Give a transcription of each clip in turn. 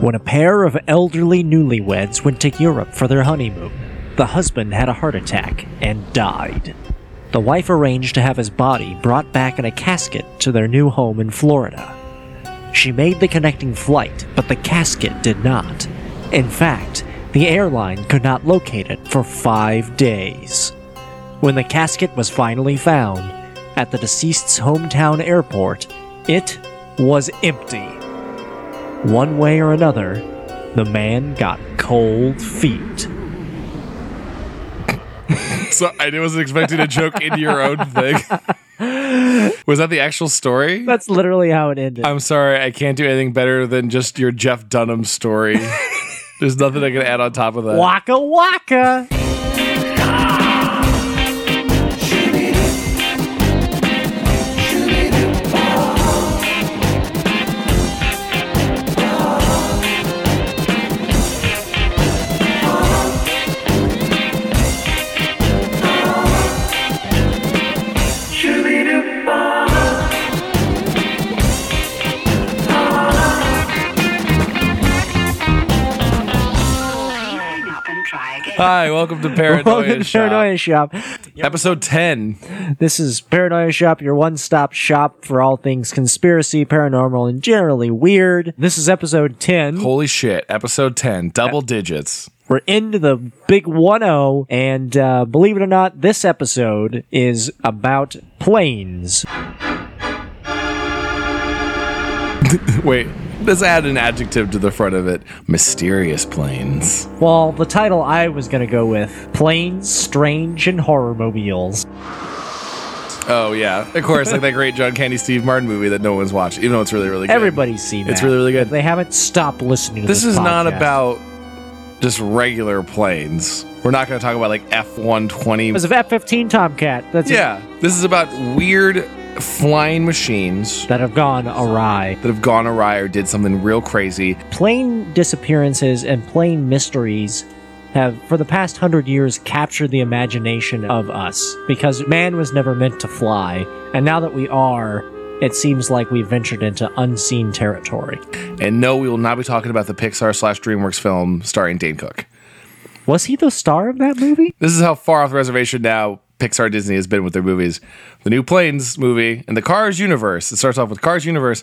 When a pair of elderly newlyweds went to Europe for their honeymoon, the husband had a heart attack and died. The wife arranged to have his body brought back in a casket to their new home in Florida. She made the connecting flight, but the casket did not. In fact, the airline could not locate it for five days. When the casket was finally found at the deceased's hometown airport, it was empty. One way or another, the man got cold feet. So I wasn't expecting a joke into your own thing. Was that the actual story? That's literally how it ended. I'm sorry, I can't do anything better than just your Jeff Dunham story. There's nothing I can add on top of that. Waka waka! Hi, welcome to Paranoia Welcome to Shop. Paranoia Shop. Episode 10. This is Paranoia Shop, your one stop shop for all things conspiracy, paranormal, and generally weird. This is episode 10. Holy shit, episode 10. Double digits. We're into the big 1 0, and uh, believe it or not, this episode is about planes. Wait, let's add an adjective to the front of it. Mysterious planes. Well, the title I was going to go with Planes, Strange, and Horror Mobiles. Oh, yeah. Of course, like that great John Candy Steve Martin movie that no one's watched, even though it's really, really good. Everybody's seen that. It's really, really good. They haven't stopped listening to this. This is not about just regular planes. We're not going to talk about like F 120. It was a F 15 Tomcat. That's Yeah, this is about weird flying machines that have gone awry. that have gone awry or did something real crazy. Plane disappearances and plane mysteries have, for the past hundred years, captured the imagination of us because man was never meant to fly, and now that we are, it seems like we've ventured into unseen territory. And no, we will not be talking about the Pixar slash DreamWorks film starring Dane Cook. Was he the star of that movie? This is how far off the reservation now Pixar Disney has been with their movies. The new Planes movie and the Cars universe. It starts off with Cars universe,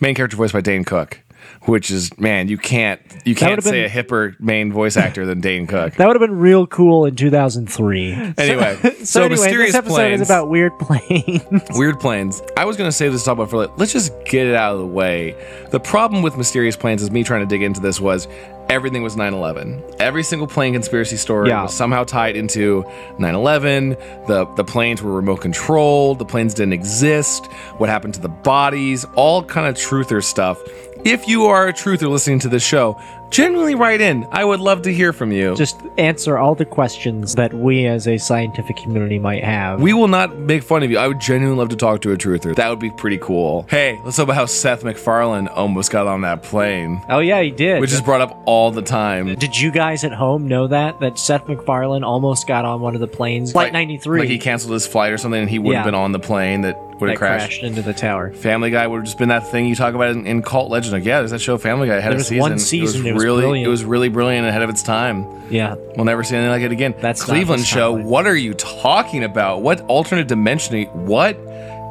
main character voiced by Dane Cook, which is man, you can't you can't say been- a hipper main voice actor than Dane Cook. That would have been real cool in 2003. Anyway, so, So, anyway, mysterious this episode planes. is about weird planes. Weird planes. I was going to save this topic for like, let's just get it out of the way. The problem with mysterious planes is me trying to dig into this was everything was 9/11. Every single plane conspiracy story Yeah. was somehow tied into 9/11. The the planes were remote controlled. The planes didn't exist. What happened to the bodies? All kind of truther stuff. If you are a truther listening to this show, genuinely write in. I would love to hear from you. Just answer all the questions that we as a scientific community might have. We will not make fun of you. I would genuinely love to talk to a truther. That would be pretty cool. Hey, let's talk about how Seth MacFarlane almost got on that plane, oh, yeah, he did. which is brought up all the time. Did you guys at home know that that Seth MacFarlane almost got on one of the planes, Flight Like- 93, Like he canceled his flight or something, and he would have Yeah. been on the plane that would have crashed. crashed. into the tower? Family Guy would have just been that thing you talk about in, in Cult Legend. Like, yeah, there's that show Family Guy had There was season. one season, It it was was really, brilliant. it was really brilliant ahead of its time. Yeah, We'll never see anything like it again. That's Cleveland show. timeline. What are you talking about? What alternate dimension? What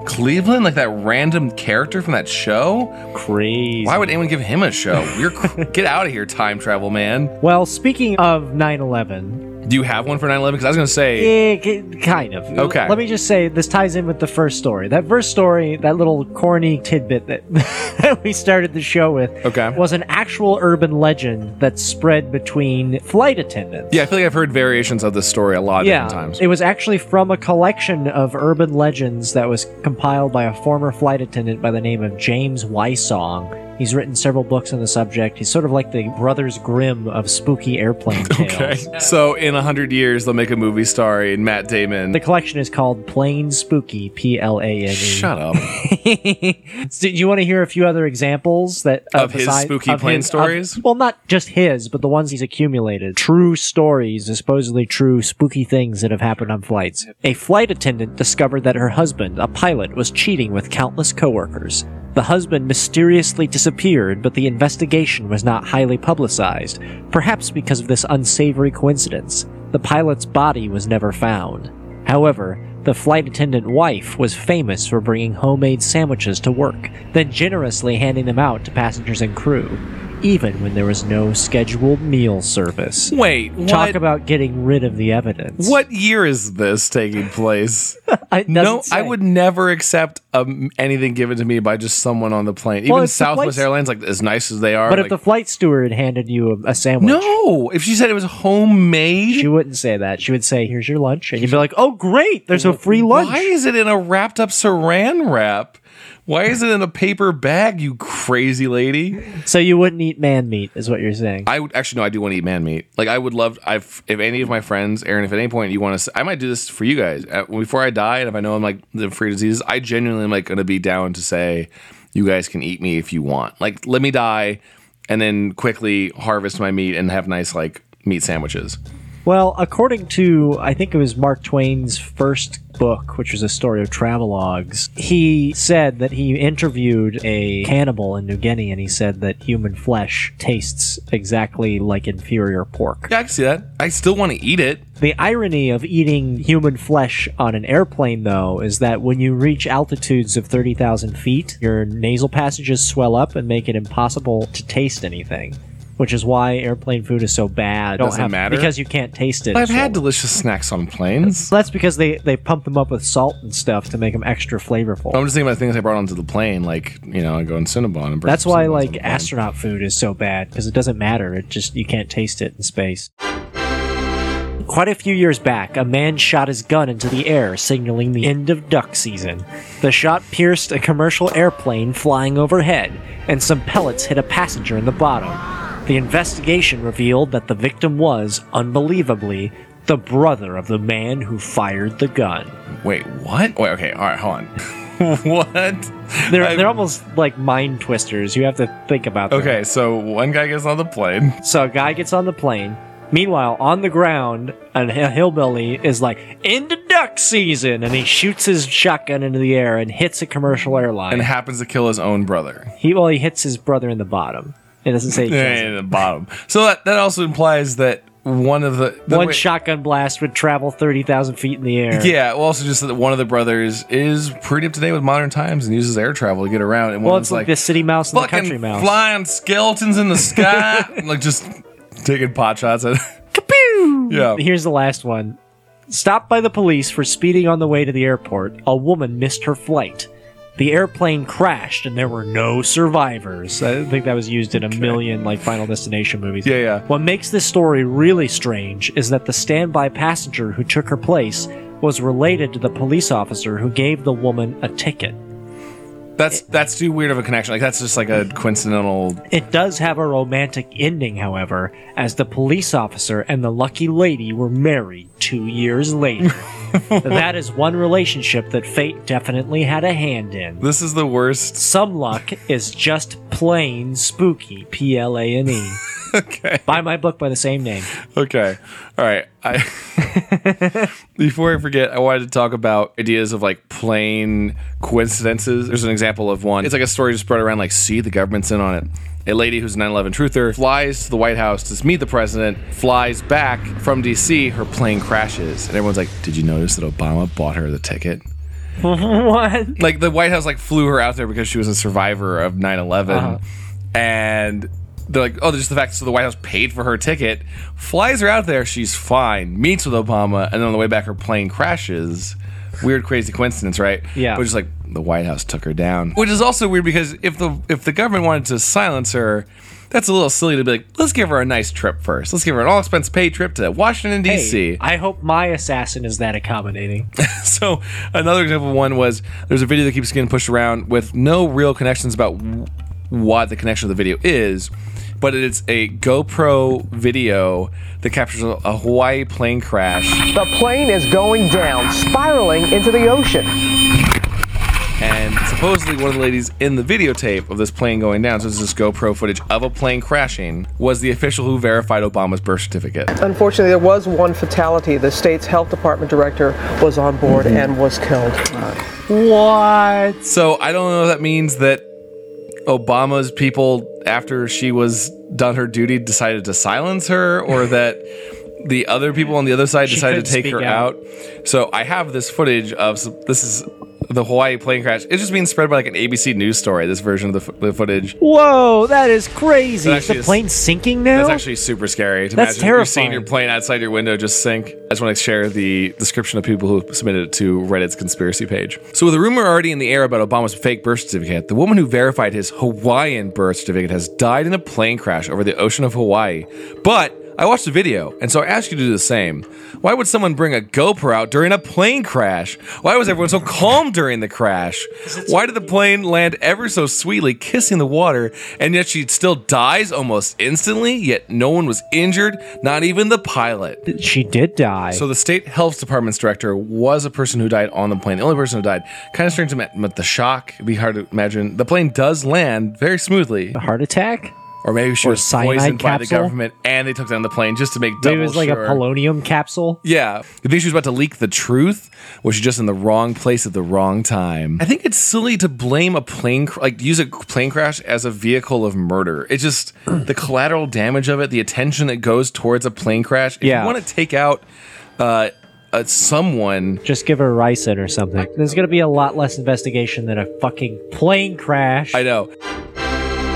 Cleveland? Like that random character from that show? crazy. Why would anyone give him a show? You're cr- get out of here, time travel man. Well, speaking of 9/11, Do you have one for 9/11? Because I was gonna say, eh, k- kind of. Okay. Let me just say this ties in with the first story. That first story, that little corny tidbit that, that we started the show with, Okay. was an actual urban legend that spread between flight attendants. yeah, I feel like I've heard variations of this story a lot of Yeah, different times. it was actually from a collection of urban legends that was compiled by a former flight attendant by the name of James Wysong. He's written several books on the subject. He's sort of like the Brothers Grimm of spooky airplane tales. okay, so in a hundred years they'll make a movie starring Matt Damon. The collection is called Plane Spooky, P L A N E. Shut up. Do you want to hear a few other examples that uh, Of his beside- spooky of plane his- of- stories? well, not just his, but the ones he's accumulated. True stories, supposedly true spooky things that have happened on flights. A flight attendant discovered that her husband, a pilot, was cheating with countless coworkers. The husband mysteriously disappeared, but the investigation was not highly publicized, perhaps because of this unsavory coincidence. The pilot's body was never found. However, the flight attendant wife was famous for bringing homemade sandwiches to work, then generously handing them out to passengers and crew, even when there was no scheduled meal service. Wait, Talk about getting rid of the evidence. What year is this taking place? No, doesn't I would never accept um, anything given to me by just someone on the plane. Even Southwest Airlines, like as nice as they are. But if the flight steward handed you a, a sandwich, no, if she said it was homemade, she wouldn't say that. She would say, "Here's your lunch," and you'd be like, "Oh, great! There's a free lunch." why is it in a wrapped up Saran wrap? Why is it in a paper bag? You crazy lady! So you wouldn't eat man meat, is what you're saying? I would actually no, I do want to eat man meat. Like I would love. I've if any of my friends, Aaron, if at any point you want to, I might do this for you guys uh, before I die, and if I know I'm like the free diseases, I genuinely am like going to be down to say, you guys can eat me if you want. Like let me die, and then quickly harvest my meat and have nice like meat sandwiches. Well, according to, I think it was Mark Twain's first book, which was a story of travelogues, he said that he interviewed a cannibal in New Guinea and he said that human flesh tastes exactly like inferior pork. Yeah, I can see that. I still want to eat it. The irony of eating human flesh on an airplane, though, is that when you reach altitudes of 30,000 feet, your nasal passages swell up and make it impossible to taste anything. Which is why airplane food is so bad. Don't Doesn't matter? Because you can't taste it. I've It's had so- delicious snacks on planes. That's because they, they pump them up with salt and stuff to make them extra flavorful. I'm just thinking about things I brought onto the plane, like you know, I go in Cinnabon and bring That's some why Cinnabons on like the plane. astronaut food is so bad because it doesn't matter. It just you can't taste it in space. Quite a few years back, a man shot his gun into the air, signaling the end of duck season. The shot pierced a commercial airplane flying overhead, and some pellets hit a passenger in the bottom. The investigation revealed that the victim was, unbelievably, the brother of the man who fired the gun. Wait, what? Wait, okay, all right, hold on. what? They're, I- they're almost like mind twisters. You have to think about them. Okay, so one guy gets on the plane. So a guy gets on the plane. Meanwhile, on the ground, a hillbilly is like, into duck season! And he shoots his shotgun into the air and hits a commercial airline. and happens to kill his own brother. he, well, he hits his brother in the bottom. It doesn't say he kills him. in the bottom. So that, that also implies that one of the, the One wait- shotgun blast would travel 30,000 feet in the air. Yeah, well, also just that one of the brothers is pretty up to date with modern times and uses air travel to get around. And Well, one's it's like, the city mouse and the country mouse. flying skeletons in the sky, like just taking pot shots at. Kapoo! Yeah. Here's the last one. Stopped by the police for speeding on the way to the airport, a woman missed her flight. The airplane crashed and there were no survivors. I think that was used in a million like Final Destination movies. Yeah, yeah. What makes this story really strange is that the standby passenger who took her place was related to the police officer who gave the woman a ticket. That's that's too weird of a connection. Like that's just like a coincidental. It does have a romantic ending, however, as the police officer and the lucky lady were married two years later. that is one relationship that fate definitely had a hand in. This is the worst. Some luck is just plain spooky. P L A N E. Okay. Buy my book by the same name. Okay. All right. I Before I forget, I wanted to talk about ideas of like plain coincidences. There's an example of one. It's like a story just spread around like see the government's in on it. A lady who's a 9/11 truther flies to the White House to meet the president, flies back from DC, her plane crashes, and everyone's like, "Did you notice that Obama bought her the ticket?" what? like the White House like flew her out there because she was a survivor of 9/11 uh-huh. and they're like oh just the fact so the White House paid for her ticket flies her out there she's fine meets with Obama and then on the way back her plane crashes weird crazy coincidence right Yeah. but just like the White House took her down which is also weird because if the if the government wanted to silence her that's a little silly to be like let's give her a nice trip first let's give her an all expense paid trip to Washington Hey, DC I hope my assassin is that accommodating. so another example one was there's a video that keeps getting pushed around with no real connections about what the connection of the video is but it's a GoPro video that captures a, a Hawaii plane crash The plane is going down, spiraling into the ocean. And supposedly one of the ladies in the videotape of this plane going down so this is GoPro footage of a plane crashing was the official who verified Obama's birth certificate Unfortunately, there was one fatality. The state's health department director was on board mm-hmm. and was killed. what? so I don't know if that means that Obama's people, after she was done her duty, decided to silence her, or that the other people on the other side She decided to take her out. out. So I have this footage of this is the Hawaii plane crash. It's just being spread by like an ABC news story. This version of the, f- the footage. Whoa, that is crazy. Is the actually plane sinking now? That's actually super scary to That's imagine. You're seeing terrifying. your plane outside your window just sink. I just want to share the description of people who submitted it to Reddit's conspiracy page. So, with a rumor already in the air about Obama's fake birth certificate, the woman who verified his Hawaiian birth certificate has died in a plane crash over the ocean of Hawaii. But I watched the video, and so I ask you to do the same. Why would someone bring a GoPro out during a plane crash? Why was everyone so calm during the crash? Why did the plane land ever so sweetly, kissing the water, and yet she still dies almost instantly? Yet no one was injured, not even the pilot. she did die. So the state health department's director was a person who died on the plane. The only person who died. Kind of strange to imagine, but the shock it'd be hard to imagine. The plane does land very smoothly, a heart attack? Or maybe she Or was cyanide poisoned by the capsule? government, and they took down the plane just to make double Maybe it was like sure. a polonium capsule. Yeah. You think she was about to leak the truth? Was she just in the wrong place at the wrong time? I think it's silly to blame a plane, cr- like use a plane crash as a vehicle of murder. It's just the collateral damage of it, the attention that goes towards a plane crash. If Yeah. you want to take out uh, uh, someone, Just give her ricin or something. There's going to be a lot less investigation than a fucking plane crash. I know.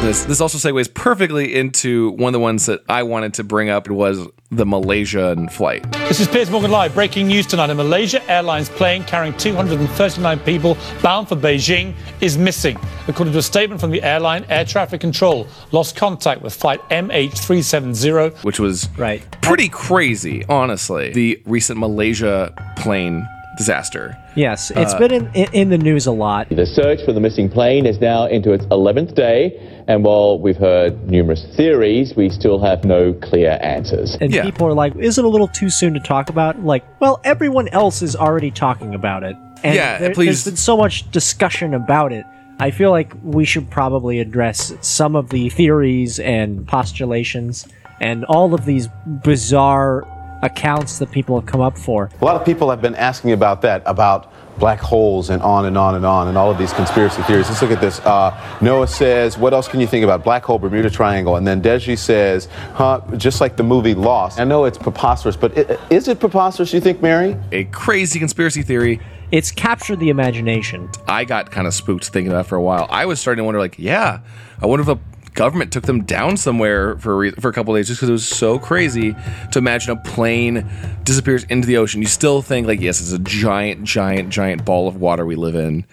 This this also segues perfectly into one of the ones that I wanted to bring up It was the Malaysian flight. This is Piers Morgan Live. Breaking news tonight. A Malaysia Airlines plane carrying 239 people bound for Beijing is missing. According to a statement from the airline, air traffic control lost contact with flight MH370. which was Right. pretty crazy, honestly. The recent Malaysia plane disaster. yes, it's Uh, been in, in, in the news a lot. The search for the missing plane is now into its 11th day, and while we've heard numerous theories, we still have no clear answers. And Yeah. people are like, is it a little too soon to talk about? Like, well, everyone else is already talking about it. And Yeah, there, please. there's been so much discussion about it. I feel like we should probably address some of the theories and postulations and all of these bizarre accounts that people have come up for. A lot of people have been asking about that, about black holes and on and on and on, and all of these conspiracy theories. Let's look at this. Uh, Noah says, What else can you think about? Black hole, Bermuda Triangle. And then Deji says, Huh, just like the movie Lost. I know it's preposterous, but i- is it preposterous, you think, Mary? A crazy conspiracy theory. It's captured the imagination. I got kind of spooked thinking about it for a while. I was starting to wonder, like, yeah, I wonder if the government took them down somewhere for a for a couple days just because it was so crazy to imagine a plane disappears into the ocean. You still think like, yes, it's a giant, giant, giant ball of water we live in.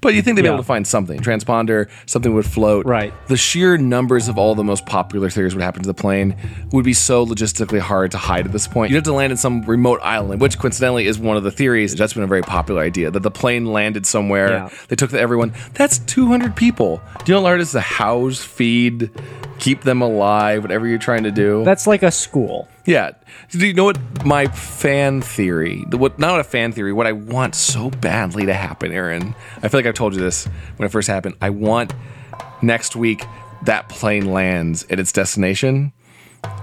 But you think they'd be Yeah. able to find something, transponder, something would float. Right. The sheer numbers of all the most popular theories would happen to the plane would be so logistically hard to hide at this point. You'd have to land in some remote island, which coincidentally is one of the theories. That's been a very popular idea that the plane landed somewhere. Yeah. They took the everyone. That's 200 people. Do you know how hard is to house, feed, keep them alive, whatever you're trying to do? That's like a school. Yeah. Do you know what my fan theory? What not a fan theory? What I want so badly to happen, Aaron. I feel like I've told you this when it first happened. I want next week that plane lands at its destination,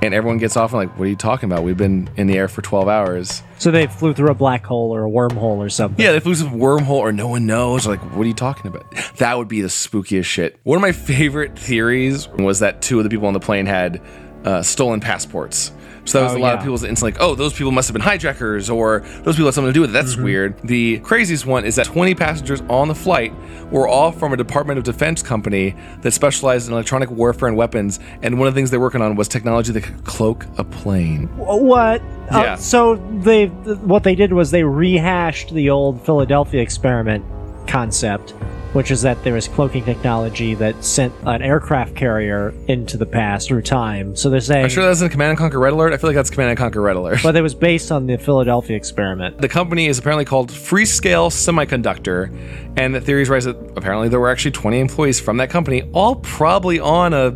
and everyone gets off and like, "What are you talking about? We've been in the air for twelve hours." So they flew through a black hole or a wormhole or something. Yeah, they flew through a wormhole or no one knows. Like, what are you talking about? That would be the spookiest shit. One of my favorite theories was that two of the people on the plane had uh, stolen passports. So that was Oh, a lot yeah. of people's instant like, oh, those people must have been hijackers, or those people had something to do with it. That's Mm-hmm. weird. The craziest one is that 20 passengers on the flight were all from a Department of Defense company that specialized in electronic warfare and weapons. And one of the things they're working on was technology that could cloak a plane. What? Uh, Yeah. so they what they did was they rehashed the old Philadelphia experiment concept, which is that there was cloaking technology that sent an aircraft carrier into the past through time. So they're saying, I'm sure that's in Command and Conquer Red Alert. I feel like that's Command and Conquer Red Alert. but it was based on the Philadelphia experiment. The company is apparently called Freescale Semiconductor, and the theories rise that apparently there were actually 20 employees from that company, all probably on a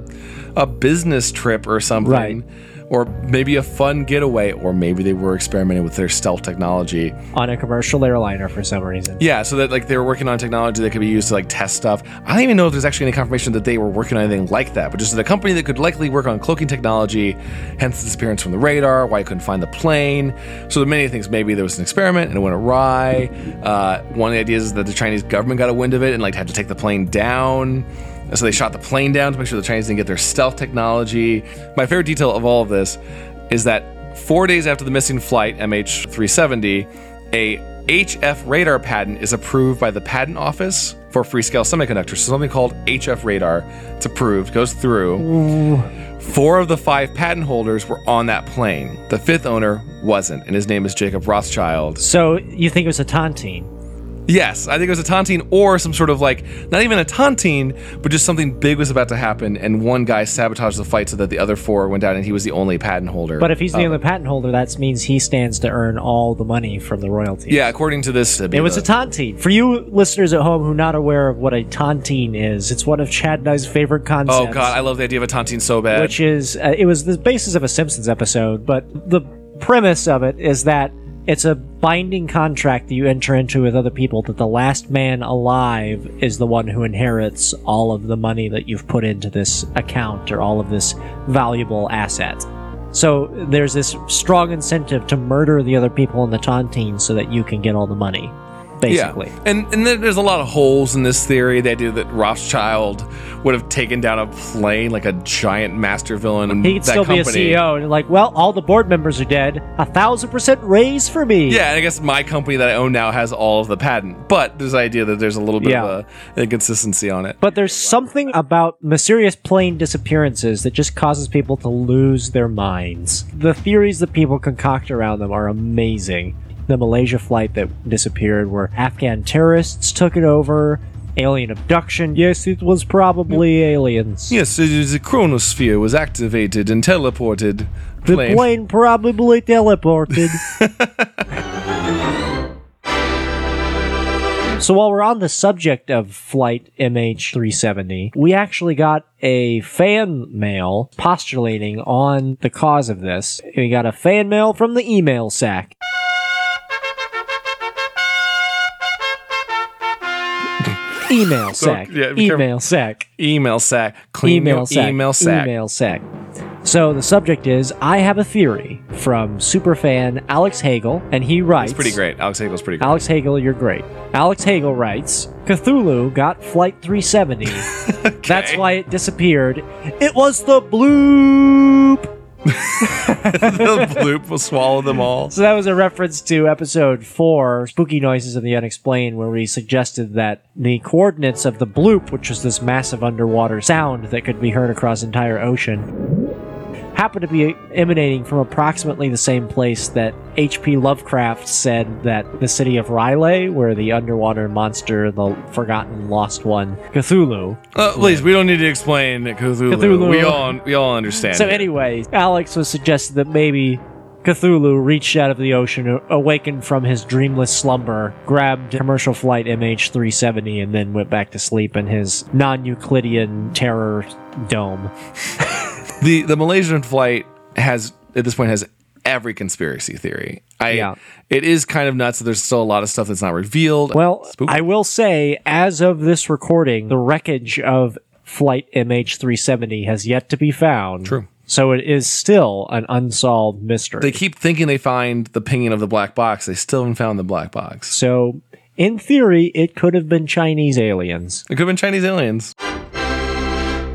a business trip or something. Right. Or maybe a fun getaway, or maybe they were experimenting with their stealth technology. on a commercial airliner for some reason. Yeah, so that like they were working on technology that could be used to like test stuff. I don't even know if there's actually any confirmation that they were working on anything like that, but just a company that could likely work on cloaking technology, hence the disappearance from the radar, why you couldn't find the plane. So the many things, maybe there was an experiment and it went awry. Uh, one of the ideas is that the Chinese government got a wind of it and like had to take the plane down. So they shot the plane down to make sure the Chinese didn't get their stealth technology. My favorite detail of all of this is that four days after the missing flight, MH370, a HF radar patent is approved by the Patent Office for Freescale Semiconductors. So something called HF radar. It's approved, goes through. Four of the five patent holders were on that plane. The fifth owner wasn't, and his name is Jacob Rothschild. So you think it was a tontine? Yes, I think it was a tontine or some sort of like, not even a tontine, but just something big was about to happen, and one guy sabotaged the fight so that the other four went down, and he was the only patent holder. But if he's the only it. patent holder, that means he stands to earn all the money from the royalty. yeah, according to this, it'd It was a tontine. For you listeners at home who are not aware of what a tontine is, it's one of Chad and I's favorite concepts. Oh god, I love the idea of a tontine so bad. which is uh, it was the basis of a Simpsons episode, but the premise of it is that it's a binding contract that you enter into with other people that the last man alive is the one who inherits all of the money that you've put into this account or all of this valuable asset. So there's this strong incentive to murder the other people in the tontine so that you can get all the money, basically. Yeah, and and there's a lot of holes in this theory. The idea that Rothschild would have taken down a plane like a giant master villain. He'd that still company, be a CEO, and like, well, all the board members are dead. A thousand percent raise for me. Yeah, and I guess my company that I own now has all of the patent, but there's the idea that there's a little bit Yeah. of a inconsistency on it. But there's something about mysterious plane disappearances that just causes people to lose their minds. The theories that people concoct around them are amazing. The Malaysia flight that disappeared, where Afghan terrorists took it over, alien abduction. Yes, it was probably aliens. Yes, it is the chronosphere was activated and teleported. The plane probably teleported. So while we're on the subject of flight MH370, we actually got a fan mail postulating on the cause of this. We got a fan mail from the email sack. Email sack. yeah, be careful. email sack. email sack. Clean email sack. email sack. Email sack. So the subject is I have a theory from superfan Alex Hagel, and he writes It's pretty great. Alex Hagel's pretty great. Alex Hagel, you're great. Alex Hagel writes Cthulhu got Flight 370. That's why it disappeared. It was the bloop. the bloop will swallow them all. So that was a reference to episode four, Spooky Noises of the Unexplained, where we suggested that the coordinates of the bloop, which was this massive underwater sound that could be heard across entire ocean, happened to be emanating from approximately the same place that H.P. Lovecraft said that the city of R'lyeh, where the underwater monster, the forgotten lost one, Cthulhu. Uh, please, we don't need to explain Cthulhu. Cthulhu. We all we all understand. So here. anyway, Alex was suggesting that maybe Cthulhu reached out of the ocean, awakened from his dreamless slumber, grabbed commercial flight MH370, and then went back to sleep in his non-Euclidean terror dome. the the Malaysian flight has at this point has every conspiracy theory. I Yeah. it is kind of nuts that there's still a lot of stuff that's not revealed. Well. I will say, as of this recording, the wreckage of flight MH370 has yet to be found. True. So it is still an unsolved mystery. they keep thinking they find the pinging of the black box. They still haven't found the black box. so, in theory, it could have been Chinese aliens. It could have been Chinese aliens.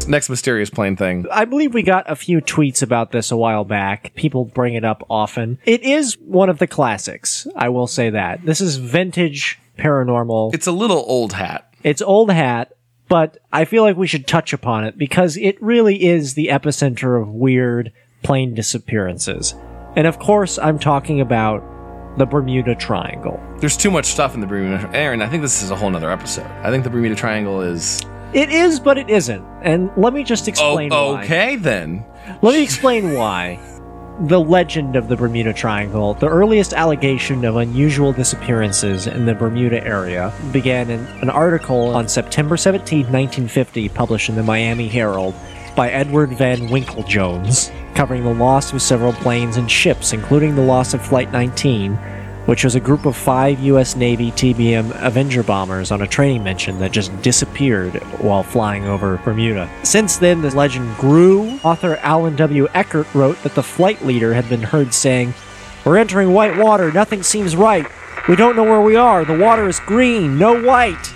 Next mysterious plane thing. I believe we got a few tweets about this a while back. People bring it up often. It is one of the classics. I will say that. This is vintage paranormal. It's a little old hat. It's old hat, but I feel like we should touch upon it because it really is the epicenter of weird plane disappearances. And of course, I'm talking about the Bermuda Triangle. There's too much stuff in the Bermuda. Aaron, I think this is a whole nother episode. I think the Bermuda Triangle is. It is, but it isn't. And let me just Oh, explain why. okay then. Let me explain why. The legend of the Bermuda Triangle, the earliest allegation of unusual disappearances in the Bermuda area, began in an article on September 17, 1950, published in the Miami Herald by Edward Van Winkle Jones, covering the loss of several planes and ships, including the loss of Flight 19, which was a group of five U.S. Navy TBM Avenger bombers on a training mission that just disappeared while flying over Bermuda. Since then, the legend grew. Author Alan W. Eckert wrote that the flight leader had been heard saying, We're entering white water. Nothing seems right. We don't know where we are. The water is green, no white.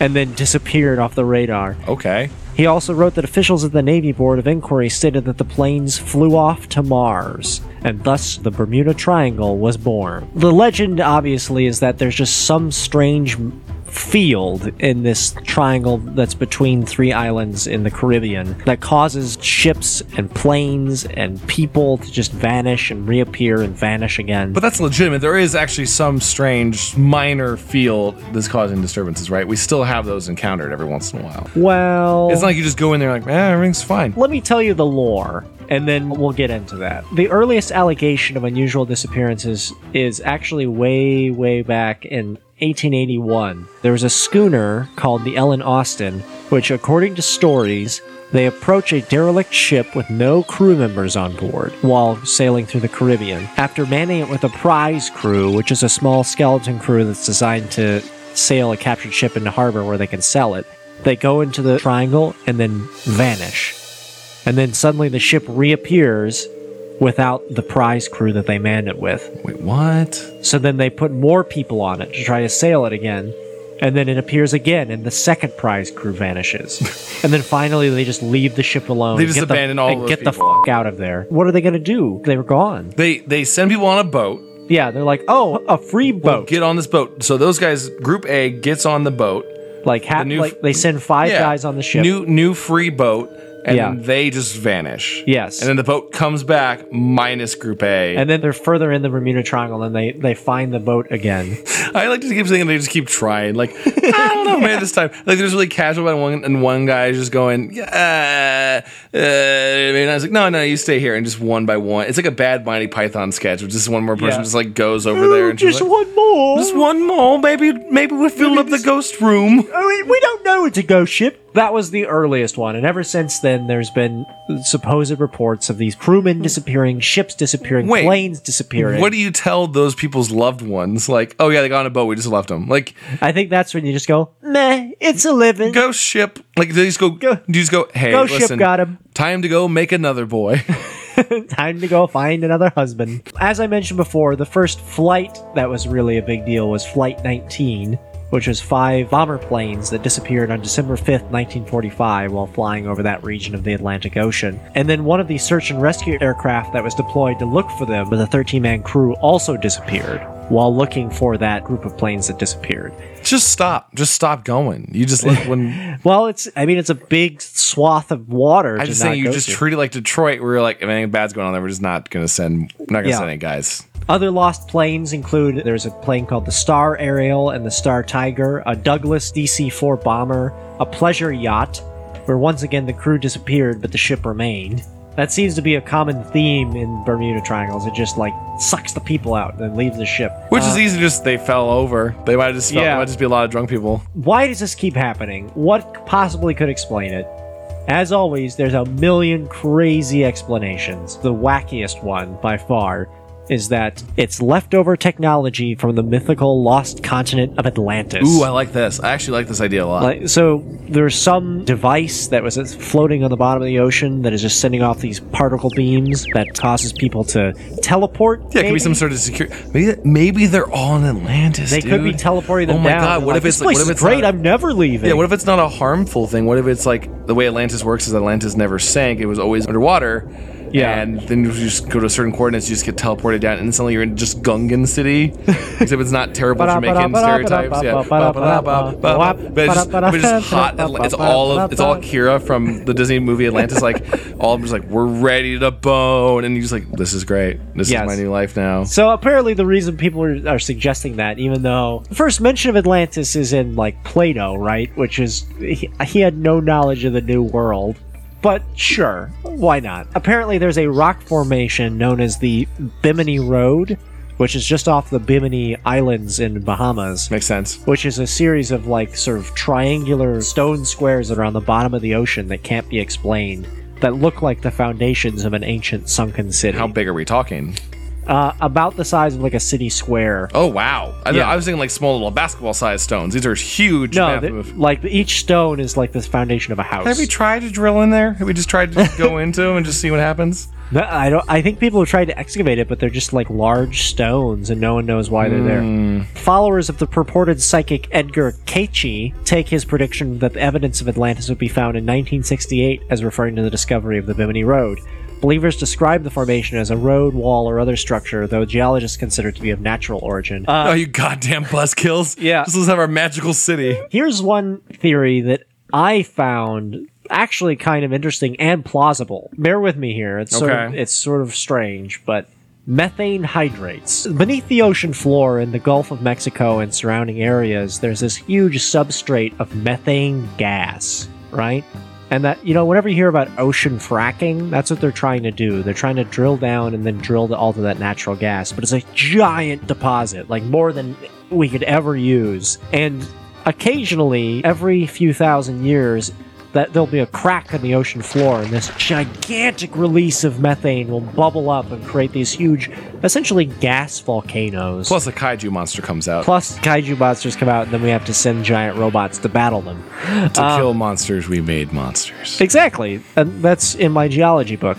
And then disappeared off the radar. Okay. He also wrote that officials at the Navy Board of Inquiry stated that the planes flew off to Mars, and thus the Bermuda Triangle was born. The legend, obviously, is that there's just some strange field in this triangle that's between three islands in the Caribbean that causes ships and planes and people to just vanish and reappear and vanish again. But that's legitimate. There is actually some strange minor field that's causing disturbances, right? We still have those encountered every once in a while. well, It's not like you just go in there like, eh, everything's fine. Let me tell you the lore, and then we'll get into that. The earliest allegation of unusual disappearances is actually way, way back in 1881. There was a schooner called the Ellen Austin, which, according to stories, they approach a derelict ship with no crew members on board while sailing through the Caribbean. After manning it with a prize crew, which is a small skeleton crew that's designed to sail a captured ship into harbor where they can sell it, they go into the triangle and then vanish and then suddenly the ship reappears without the prize crew that they manned it with. Wait, what? So then they put more people on it to try to sail it again, and then it appears again, and the second prize crew vanishes. and then finally they just leave the ship alone. They and just get the- abandon all and those get the people. f- out of there. What are they going to do? They were gone. They they send people on a boat. Yeah, they're like, oh, a free boat. Get on this boat. So those guys, Group A gets on the boat. like, ha- the new- like they send five Yeah. guys on the ship. New new free boat, and Yeah. they just vanish. Yes. And then the boat comes back minus Group A. and then they're further in the Bermuda Triangle, and they they find the boat again. I like to keep saying they just keep trying. Like I don't know, man. This time, like there's really casual, and one and one guy is just going, uh, uh, and I was like, no, no, you stay here, and just one by one, it's like a bad Monty Python sketch, which just one more person Yeah. just like goes over there and just like, one more. just one more, maybe, maybe we filled up the ghost room. Oh, we- we don't know it's a ghost ship. That was the earliest one, and ever since then, there's been supposed reports of these crewmen hmm. disappearing, ships disappearing, Wait, planes disappearing. What do you tell those people's loved ones? Like, oh yeah, they got on a boat, we just left them. Like, I think that's when you just go, meh, it's a living. ghost ship. Like, they just go, Go- you just go, hey, Ghost ship got him. time to go make another boy. Time to go find another husband. As I mentioned before, the first flight that was really a big deal was Flight 19, which was five bomber planes that disappeared on December 5th, 1945, while flying over that region of the Atlantic Ocean. And then one of the search and rescue aircraft that was deployed to look for them with a 13 man crew also disappeared while looking for that group of planes that disappeared. just stop. Just stop going. You just look when Well, it's, I mean, it's a big swath of water. I to just think you just to. treat it like Detroit, where you're like, if anything bad's going on there, we're just not gonna send, we're not gonna Yeah. send any guys. Other lost planes include there's a plane called the Star Ariel and the Star Tiger, a Douglas DC 4 bomber, a pleasure yacht, where once again the crew disappeared but the ship remained. That seems to be a common theme in Bermuda Triangles. It just like sucks the people out and leaves the ship. Which Uh, is easy. Just they fell over. They might have just fell, Yeah. might just be a lot of drunk people. Why does this keep happening? What possibly could explain it? As always, there's a million crazy explanations. The wackiest one, by far, is that it's leftover technology from the mythical lost continent of Atlantis. Ooh, I like this. I actually like this idea a lot. Like, so there's some device that was floating on the bottom of the ocean that is just sending off these particle beams that causes people to teleport. yeah, it could be some sort of security. Maybe, maybe they're all in Atlantis. They could be teleporting them Oh my down. god! What like, if it's what if it's great? not- I'm never leaving. Yeah, what if it's not a harmful thing? What if it's like the way Atlantis works is Atlantis never sank; it was always underwater. Yeah. and then you just go to certain coordinates, you just get teleported down, and suddenly you're in just Gungan City. Except it's not terrible Jamaican stereotypes. Yeah, but it's just, but it's just hot. It's all of, it's all Kira from the Disney movie Atlantis. Like all of them just like we're ready to bone, and you're just like this is great. This Yes. is my new life now. So apparently, the reason people are, are suggesting that, even though the first mention of Atlantis is in like Plato, right? Which is he, he had no knowledge of the New World. But sure, why not? Apparently, there's a rock formation known as the Bimini Road, which is just off the Bimini Islands in Bahamas. Makes sense. Which is a series of like sort of triangular stone squares that are on the bottom of the ocean that can't be explained, that look like the foundations of an ancient sunken city. How big are we talking? Uh, about the size of like a city square. Oh wow! I, Yeah. I was thinking like small little basketball-sized stones. These are huge. no, massive- like each stone is like the foundation of a house. Have we tried to drill in there? Have we just tried to go into them and just see what happens? No, I don't. I think people have tried to excavate it, but they're just like large stones, and no one knows why they're there. Followers of the purported psychic Edgar Cayce take his prediction that the evidence of Atlantis would be found in 1968 as referring to the discovery of the Bimini Road. Believers describe the formation as a road, wall, or other structure, though geologists consider it to be of natural origin. Uh, oh, you goddamn buzzkills! Yeah. just let's have our magical city. Here's one theory that I found actually kind of interesting and plausible. Bear with me here. It's sort of, it's sort of strange, but methane hydrates. Beneath the ocean floor in the Gulf of Mexico and surrounding areas, there's this huge substrate of methane gas, right? And that, you know, whenever you hear about ocean fracking, that's what they're trying to do. They're trying to drill down and then drill to all of that natural gas. But it's a giant deposit, like more than we could ever use. And occasionally, every few thousand years, that there'll be a crack in the ocean floor, and this gigantic release of methane will bubble up and create these huge, essentially gas volcanoes. Plus, a kaiju monster comes out Plus, kaiju monsters come out, and then we have to send giant robots to battle them. to um, kill monsters. We made monsters. Exactly. And that's in my geology book.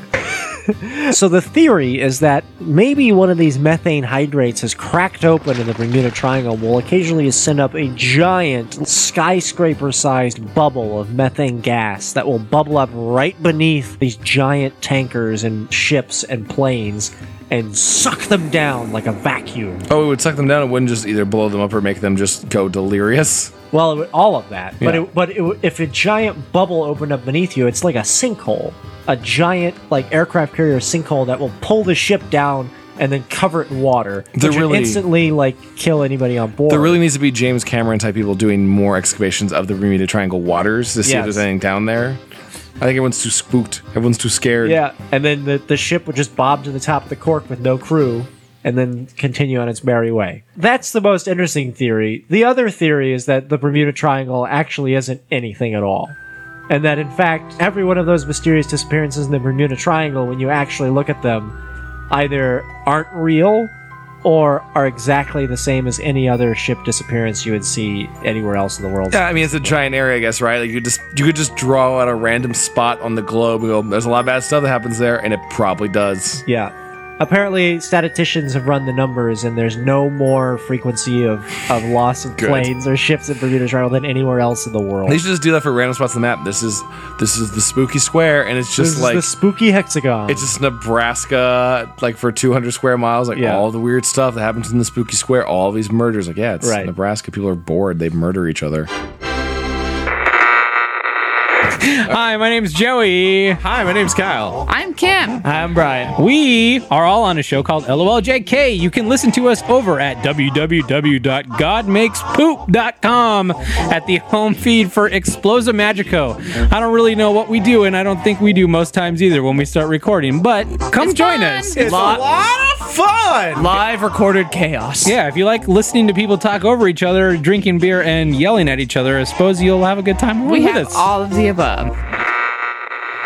so the theory is that maybe one of these methane hydrates has cracked open in the Bermuda Triangle will occasionally send up a giant skyscraper-sized bubble of methane gas that will bubble up right beneath these giant tankers and ships and planes and suck them down like a vacuum. Oh, it would suck them down. It wouldn't just either blow them up or make them just go delirious. Well, it all of that. But it, but it, if a giant bubble opened up beneath you, it's like a sinkhole, a giant like aircraft carrier sinkhole that will pull the ship down and then cover it in water, They're which really- instantly like kill anybody on board. There really needs to be James Cameron type people doing more excavations of the Bermuda Triangle waters to see Yes. if there's anything down there. I think everyone's too spooked. Everyone's too scared. yeah, and then the the ship would just bob to the top of the cork with no crew. And then continue on its merry way. That's the most interesting theory. The other theory is that the Bermuda Triangle actually isn't anything at all. And that in fact, every one of those mysterious disappearances in the Bermuda Triangle, when you actually look at them, either aren't real or are exactly the same as any other ship disappearance you would see anywhere else in the world. Yeah, I mean it's a giant area, I guess, right? Like you just you could just draw out a random spot on the globe and go, "There's a lot of bad stuff that happens there," and it probably does. Yeah. Apparently, statisticians have run the numbers, and there's no more frequency of, of loss of Good. planes or ships in Bermuda Triangle than anywhere else in the world. They should just do that for random spots on the map. This is this is the spooky square, and it's this just is like the spooky hexagon. it's just Nebraska, like for 200 square miles, like Yeah. all the weird stuff that happens in the spooky square, all these murders. Like, yeah, it's Right. Nebraska. People are bored; they murder each other. Hi, my name's Joey. Hi, my name's Kyle. I'm Kim. I'm Brian. We are all on a show called LOLJK. You can listen to us over at www.godmakespoop.com at the home feed for Explosa Magico. I don't really know what we do, and I don't think we do most times either when we start recording, but come It's join fun. us. It's A lot of fun. Live recorded chaos. Yeah, if you like listening to people talk over each other, drinking beer, and yelling at each other, I suppose you'll have a good time We with have us. all of the above.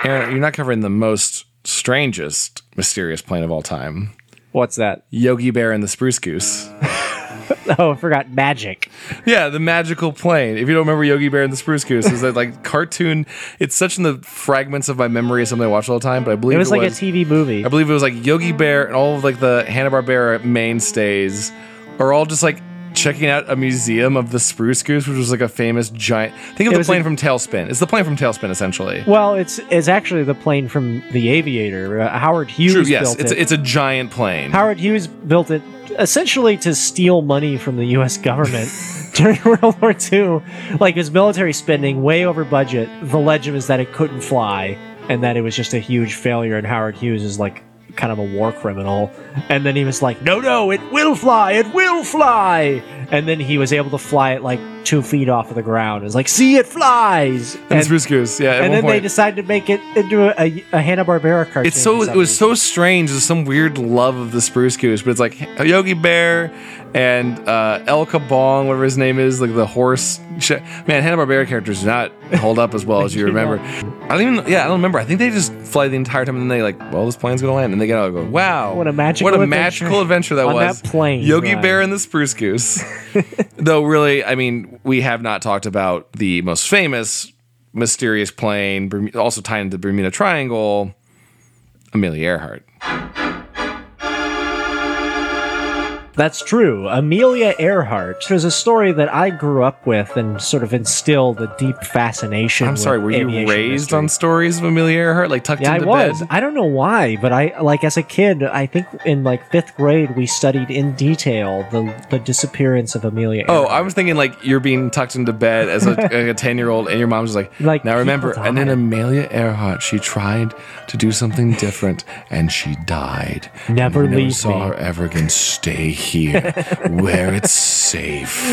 Aaron, you're not covering the most strangest mysterious plane of all time. What's that? Yogi Bear and the Spruce Goose. Oh, I forgot magic. Yeah, the magical plane. If you don't remember Yogi Bear and the Spruce Goose, is that like cartoon? It's such in the fragments of my memory as something I watch all the time, but I believe It was like a TV movie. I believe it was like Yogi Bear and all of like the Hanna Barbera mainstays are all just like checking out a museum of the Spruce Goose, which was like a famous giant. Think of It the plane a- from TaleSpin. It's the plane from TaleSpin, essentially. Well, it's it's actually the plane from The Aviator. Uh, Howard Hughes True. Yes, built it's it. it's a giant plane. Howard Hughes built it essentially to steal money from the U.S. government during World War II. Like his military spending way over budget. The legend is that it couldn't fly and that it was just a huge failure. And Howard Hughes is like kind of a war criminal. And then he was like, "No, no, it will fly! It will fly!" And then he was able to fly it like two feet off of the ground. It's like, see, it flies. And, Spruce Goose, yeah. and then they decided to make it into a, a Hanna Barbera cartoon. It's so it was reason. so strange. There's some weird love of the Spruce Goose, but it's like a Yogi Bear and uh, El Kabong, whatever his name is, like the horse. Sh- Man, Hanna Barbera characters do not hold up as well as you remember. I don't even. Yeah, I don't remember. I think they just fly the entire time, and then they like, well, this plane's gonna land, and they get out and go, wow, What a magical what a adventure. magical adventure that On was. that plane Yogi ride. Bear and the Spruce Goose. Though, really, I mean, we have not talked about the most famous mysterious plane, also tied into the Bermuda Triangle, Amelia Earhart. That's true. Amelia Earhart. There's a story that I grew up with and sort of instilled a deep fascination. I'm sorry, were you raised history. on stories of Amelia Earhart, like tucked Yeah, I was. bed? I don't know why, but I like as a kid. I think in like fifth grade we studied in detail the the disappearance of Amelia. Oh, Earhart. Oh, I was thinking like you're being tucked into bed as a, like a ten year old, and your mom's like, Like, now remember. And then. Amelia Earhart, she tried to do something different, and she died. Never And leave saw me. her ever again. Stay here, where it's safe.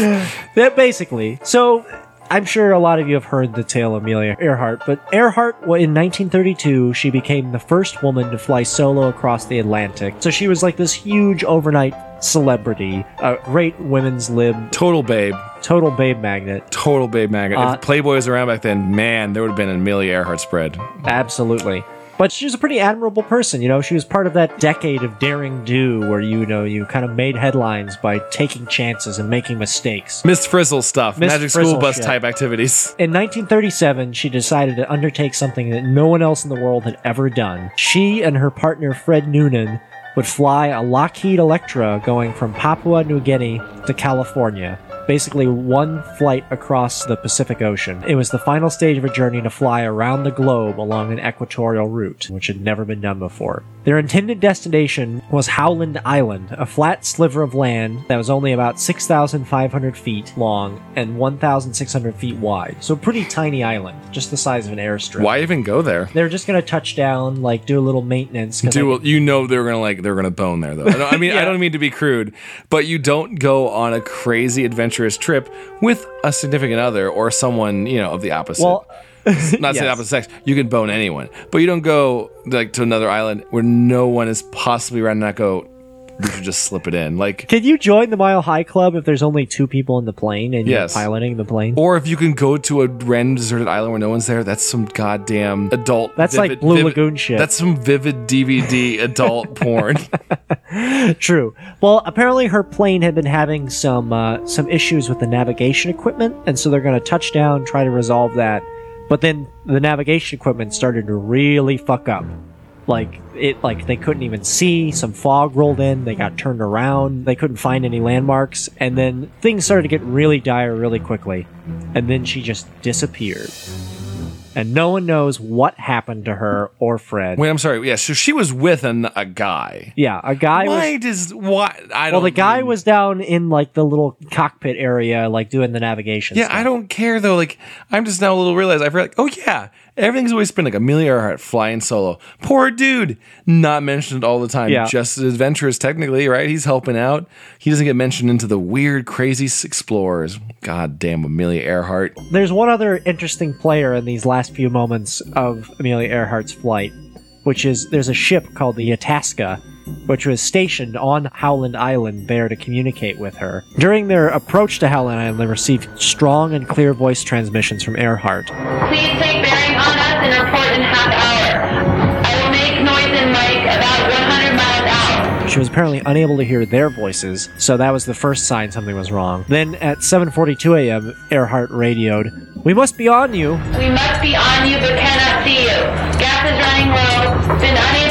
That basically. So I'm sure a lot of you have heard the tale of Amelia Earhart, but Earhart, in 1932, she became the first woman to fly solo across the Atlantic. So she was like this huge overnight celebrity, a great women's lib, Total babe, total babe magnet. total babe magnet. Uh, if Playboy was around back then, man, there would have been an Amelia Earhart spread. Absolutely. But she was a pretty admirable person, you know. She was part of that decade of daring do where you know you kind of made headlines by taking chances and making mistakes. Miss Frizzle stuff, Miss Magic Frizzle School Bus shit. type activities. In 1937, she decided to undertake something that no one else in the world had ever done. She and her partner Fred Noonan would fly a Lockheed Electra going from Papua New Guinea to California. Basically, one flight across the Pacific Ocean. It was the final stage of a journey to fly around the globe along an equatorial route, which had never been done before. Their intended destination was Howland Island, a flat sliver of land that was only about 6,500 feet long and 1,600 feet wide. So, a pretty tiny island, just the size of an airstrip. Why even go there? They're just going to touch down, like, do a little maintenance. Do you know they're gonna like they're gonna bone there though. I, I mean, I don't mean to be crude, but you don't go on a crazy adventurous trip with a significant other or someone you know of the opposite. Well, not saying yes. opposite sex. You can bone anyone, but you don't go like to another island where no one is possibly around. And not go. We should just slip it in, like. Can you join the Mile High Club if there's only two people in the plane and Yes. you're piloting the plane? Or if you can go to a random deserted island where no one's there, that's some goddamn adult. That's like Blue Lagoon shit. That's some vivid DVD adult porn. True. Well, apparently her plane had been having some uh, some issues with the navigation equipment, and so they're going to touch down, try to resolve that. But then the navigation equipment started to really fuck up. Like it, like they couldn't even see. Some fog rolled in. They got turned around. They couldn't find any landmarks, and then things started to get really dire really quickly. And then she just disappeared, and no one knows what happened to her or Fred. Wait, I'm sorry. Yeah, so she was with an, a guy. yeah, a guy was. Why does why? I Well, don't. the guy even- was down in like the little cockpit area, like doing the navigation. Yeah, stuff. I don't care though. Like, I'm just now a little realized. I feel like, oh yeah, everything's always been like Amelia Earhart flying solo. Poor dude, not mentioned all the time. Yeah. just as adventurous technically, right? He's helping out. He doesn't get mentioned into the weird, crazy explorers. God damn, Amelia Earhart. There's one other interesting player in these last few moments of Amelia Earhart's flight, which is there's a ship called the Itasca, which was stationed on Howland Island there to communicate with her. During their approach to Howland Island, they received strong and clear voice transmissions from Earhart. Please take bearing She was apparently unable to hear their voices, so that was the first sign something was wrong. Then at 7:42 a.m., Earhart radioed, "We must be on you." We must be on you but cannot see you. Gas is running low. Been unable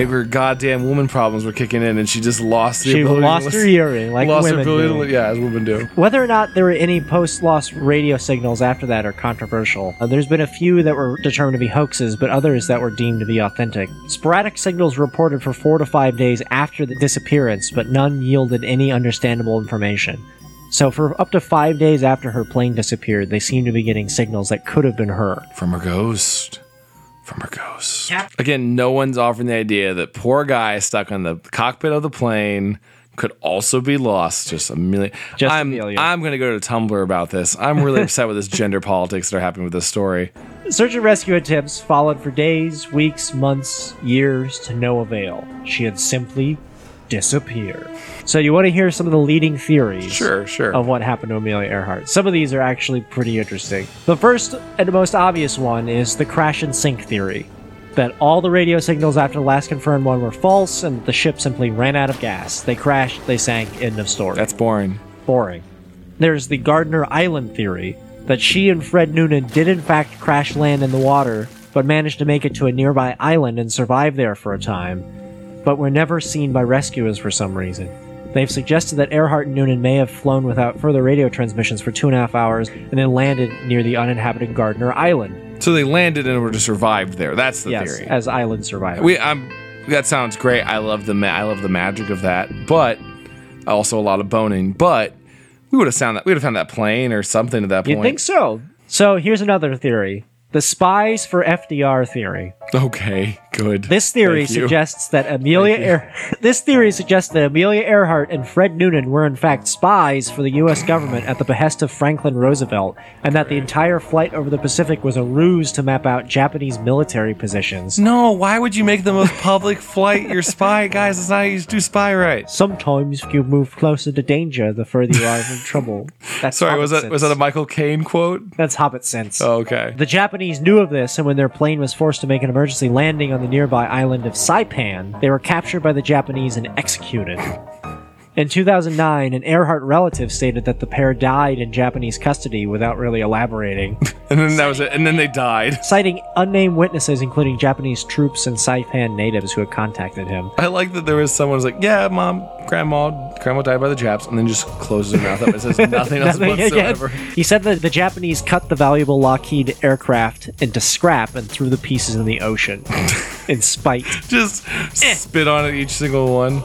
Maybe her goddamn woman problems were kicking in, and she just lost the She ability. to lost her listen- hearing, like lost her women ability. do. To, yeah, as women do. Whether or not there were any post-loss radio signals after that are controversial. Uh, there's been a few that were determined to be hoaxes, but others that were deemed to be authentic. Sporadic signals reported for four to five days after the disappearance, but none yielded any understandable information. So for up to five days after her plane disappeared, they seemed to be getting signals that could have been her. From her ghost. From her ghost. Again, no one's offering the idea that poor guy stuck on the cockpit of the plane could also be lost. Just Amelia. Just I'm, Amelia. I'm going to go to Tumblr about this. I'm really upset with this gender politics that are happening with this story. Search and rescue attempts followed for days, weeks, months, years to no avail. She had simply disappeared. So, you want to hear some of the leading theories Sure, sure. of what happened to Amelia Earhart? Some of these are actually pretty interesting. The first and the most obvious one is the crash and sink theory that all the radio signals after the last confirmed one were false and the ship simply ran out of gas. They crashed, they sank, end of story. That's boring. boring. There's the Gardner Island theory that she and Fred Noonan did in fact crash land in the water, but managed to make it to a nearby island and survive there for a time, but were never seen by rescuers for some reason. They've suggested that Earhart and Noonan may have flown without further radio transmissions for two and a half hours and then landed near the uninhabited Gardner Island. So they landed and were just survived there. That's the yes, theory. as island survivors. We, I'm. That sounds great. I love the ma- I love the magic of that, but also a lot of boning. But we would have found that we would have found that plane or something at that point. You'd think so. So here's another theory. The spies for FDR theory. Okay, good. This theory Thank you. suggests that Amelia Ear- this theory suggests that Amelia Earhart and Fred Noonan were in fact spies for the U.S. government at the behest of Franklin Roosevelt, and that the entire flight over the Pacific was a ruse to map out Japanese military positions. No, why would you make the most public flight your spy, guys? That's not how you do spy right. Sometimes if you move closer to danger, the further you are from trouble. That's Sorry, was Hobbit that was that a. Michael Caine quote? That's Hobbit sense. Oh, okay. The Japanese knew of this, and when their plane was forced to make an emergency landing on the nearby island of Saipan, they were captured by the Japanese and executed. In 2009, an Earhart relative stated that the pair died in Japanese custody without really elaborating, And then that was it. And then they died. citing unnamed witnesses, including Japanese troops and Saipan natives who had contacted him. I like that there was someone who's like, "Yeah, mom, grandma, grandma died by the Japs," and then just closes her mouth up and says nothing else Nothing again. whatsoever. He said that the Japanese cut the valuable Lockheed aircraft into scrap and threw the pieces in the ocean in spite. Just eh. spit on it each single one.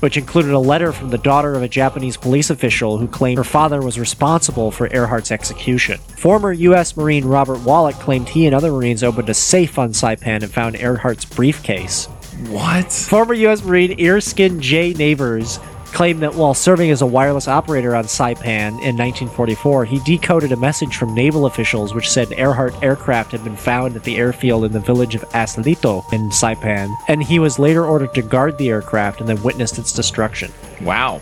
Which included a letter from the daughter of a Japanese police official who claimed her father was responsible for Earhart's execution. Former U.S. Marine Robert Wallack claimed he and other Marines opened a safe on Saipan and found Earhart's briefcase. What? Former U.S. Marine Earskin J. Nabers claimed that while serving as a wireless operator on Saipan in 1944, he decoded a message from naval officials which said Earhart aircraft had been found at the airfield in the village of Aslito in Saipan, and he was later ordered to guard the aircraft and then witnessed its destruction. Wow.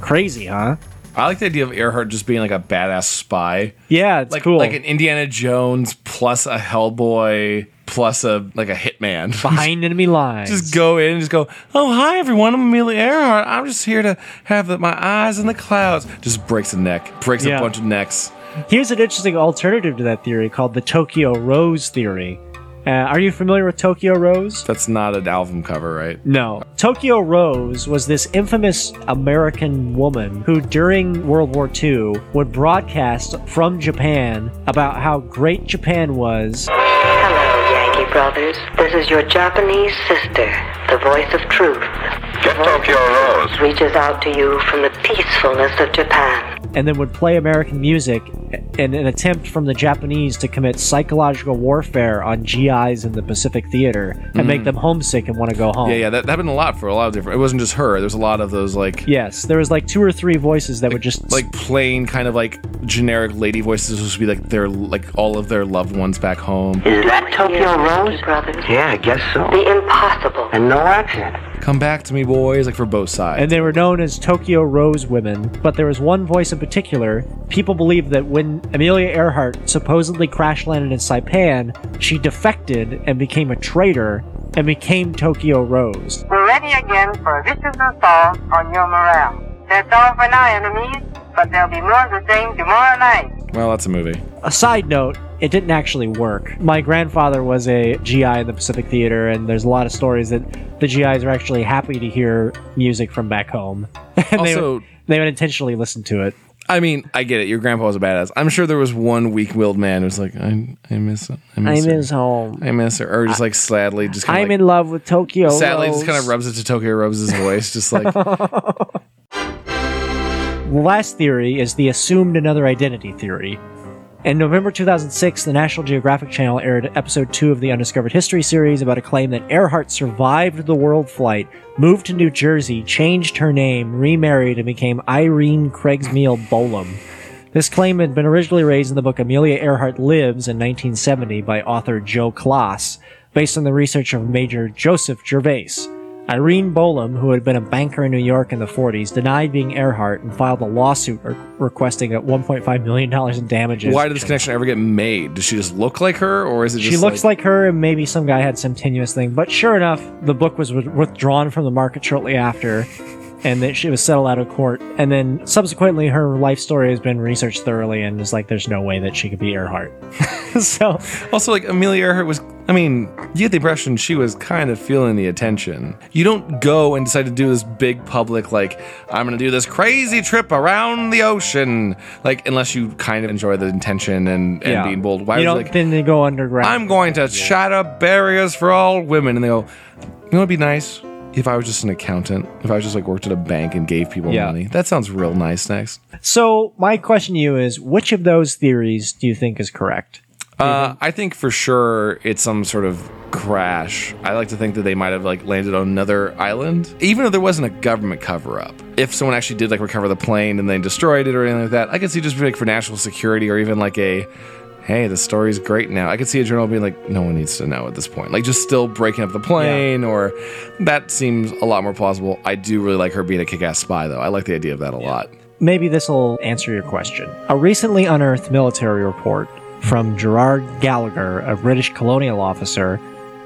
Crazy, huh? I like the idea of Earhart just being like a badass spy. Yeah, it's like cool. like an Indiana Jones plus a Hellboy plus a like a hitman. Behind enemy lines. just go in and just go, oh hi everyone, I'm Amelia Earhart. I'm just here to have the, my eyes in the clouds. Just breaks a neck, breaks Yeah. a bunch of necks. Here's an interesting alternative to that theory called the Tokyo Rose theory. Uh, are you familiar with Tokyo Rose? That's not an album cover, right? No. Tokyo Rose was this infamous American woman who, during World War II, would broadcast from Japan about how great Japan was. Brothers. This is your Japanese sister, the voice of truth. Get Tokyo Rose. Reaches out to you from the peacefulness of Japan. And then would play American music in an attempt from the Japanese to commit psychological warfare on GIs in the Pacific Theater and make mm. them homesick and want to go home. Yeah, yeah, that, that happened a lot for a lot of different. It wasn't just her. There's a lot of those like Yes, there was like two or three voices that would just like plain kind of like generic lady voices supposed to be like their like all of their loved ones back home. Is that Tokyo Rose? Brothers? Yeah, I guess so. The impossible. And no accent. Come back to me, boys, like for both sides. and they were known as Tokyo Rose women. But there was one voice in particular. People believe that when Amelia Earhart supposedly crash landed in Saipan, she defected and became a traitor and became Tokyo Rose. We're ready again for a vicious assault on your morale. That's all for now, enemies, but there'll be more of the same tomorrow night. well, that's a movie. A side note, it didn't actually work. My grandfather was a GI in the Pacific Theater, and there's a lot of stories that the GIs are actually happy to hear music from back home. and they, would, they would intentionally listen to it. I mean, I get it. Your grandpa was a badass. I'm sure there was one weak-willed man who's like, I, I miss, I miss, I her. home. I miss her, or just like sadly, just kind I'm like, in love with Tokyo. sadly, Rose. just kind of rubs it to Tokyo Rose's voice, just like The last theory is the assumed another identity theory. In November 2006, the National Geographic Channel aired episode 2 of the Undiscovered History series about a claim that Earhart survived the world flight, moved to New Jersey, changed her name, remarried, and became Irene Craigmile Bolam. This claim had been originally raised in the book Amelia Earhart Lives in 1970 by author Joe Klaas, based on the research of Major Joseph Gervais. Irene Bolam, who had been a banker in New York in the 40s, denied being Earhart and filed a lawsuit re- requesting a $1.5 million in damages. Why did this connection ever get made? Does she just look like her, or is it just She looks like, her, and maybe some guy had some tenuous thing. But sure enough, the book was wi- withdrawn from the market shortly after, and that she was settled out of court. And then subsequently, her life story has been researched thoroughly, and it's like there's no way that she could be Earhart. so Also, like Amelia Earhart was. I mean, you get the impression she was kind of feeling the attention. You don't go and decide to do this big public, like, I'm going to do this crazy trip around the ocean, like, unless you kind of enjoy the intention and, and yeah, being bold. Why you don't like, then they go underground. I'm going to shatter barriers for all women? And they go, you know what'd be nice? If I was just an accountant, if I was just like worked at a bank and gave people Yeah. money, that sounds real nice. Next, So my question to you is, which of those theories do you think is correct? Uh, I think for sure it's some sort of crash. I like to think that they might have like landed on another island, even if there wasn't a government cover up. If someone actually did like recover the plane and then destroyed it or anything like that, I could see just like for national security or even like a. Hey, the story's great now. I could see a journal being like, no one needs to know at this point. Like, just still breaking up the plane, or that seems a lot more plausible. I do really like her being a kick ass spy, though. I like the idea of that a lot. Maybe this will answer your question. A recently unearthed military report from Gerard Gallagher, a British colonial officer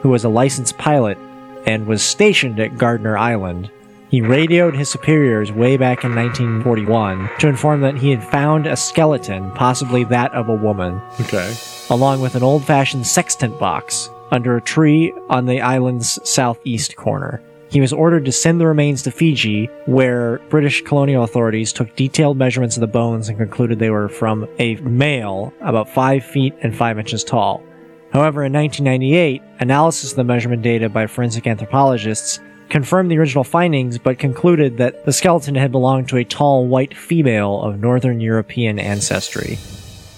who was a licensed pilot and was stationed at Gardner Island. He radioed his superiors way back in 1941 to inform that he had found a skeleton, possibly that of a woman, Okay. along with an old fashioned sextant box under a tree on the island's southeast corner. He was ordered to send the remains to Fiji, where British colonial authorities took detailed measurements of the bones and concluded they were from a male about 5 feet and 5 inches tall. However, in 1998, analysis of the measurement data by forensic anthropologists confirmed the original findings but concluded that the skeleton had belonged to a tall white female of northern European ancestry.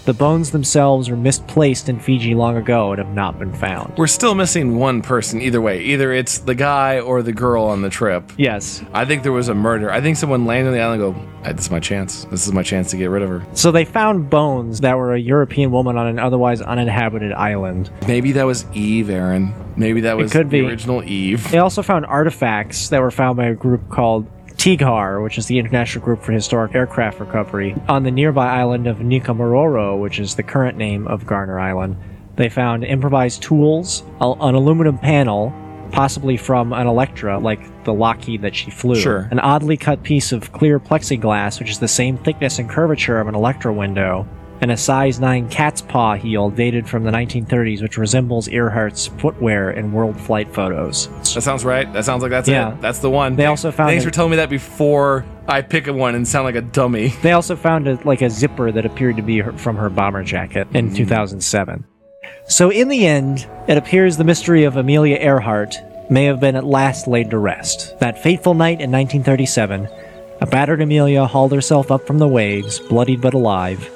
The bones themselves were misplaced in Fiji long ago and have not been found. We're still missing one person either way. Either it's the guy or the girl on the trip. Yes. I think there was a murder. I think someone landed on the island and go, "Ah, this is my chance. This is my chance to get rid of her. So they found bones that were a European woman on an otherwise uninhabited island. Maybe that was Eve, Aaron. Maybe that was could the be. original Eve. They also found artifacts that were found by a group called TIGHAR, which is the International Group for Historic Aircraft Recovery, on the nearby island of Nikumaroro, which is the current name of Gardner Island. They found improvised tools, an aluminum panel, possibly from an Electra, like the Lockheed that she flew. Sure. An oddly cut piece of clear plexiglass, which is the same thickness and curvature of an Electra window, and a size 9 cat's paw heel dated from the 1930s, which resembles Earhart's footwear in world flight photos. That sounds right. That sounds like that's Yeah. it. That's the one. They also found Thanks a- for telling me that before I pick a one and sound like a dummy. They also found a, like a zipper that appeared to be her, from her bomber jacket in mm-hmm. 2007. So in the end, it appears the mystery of Amelia Earhart may have been at last laid to rest. That fateful night in 1937, a battered Amelia hauled herself up from the waves, bloodied but alive,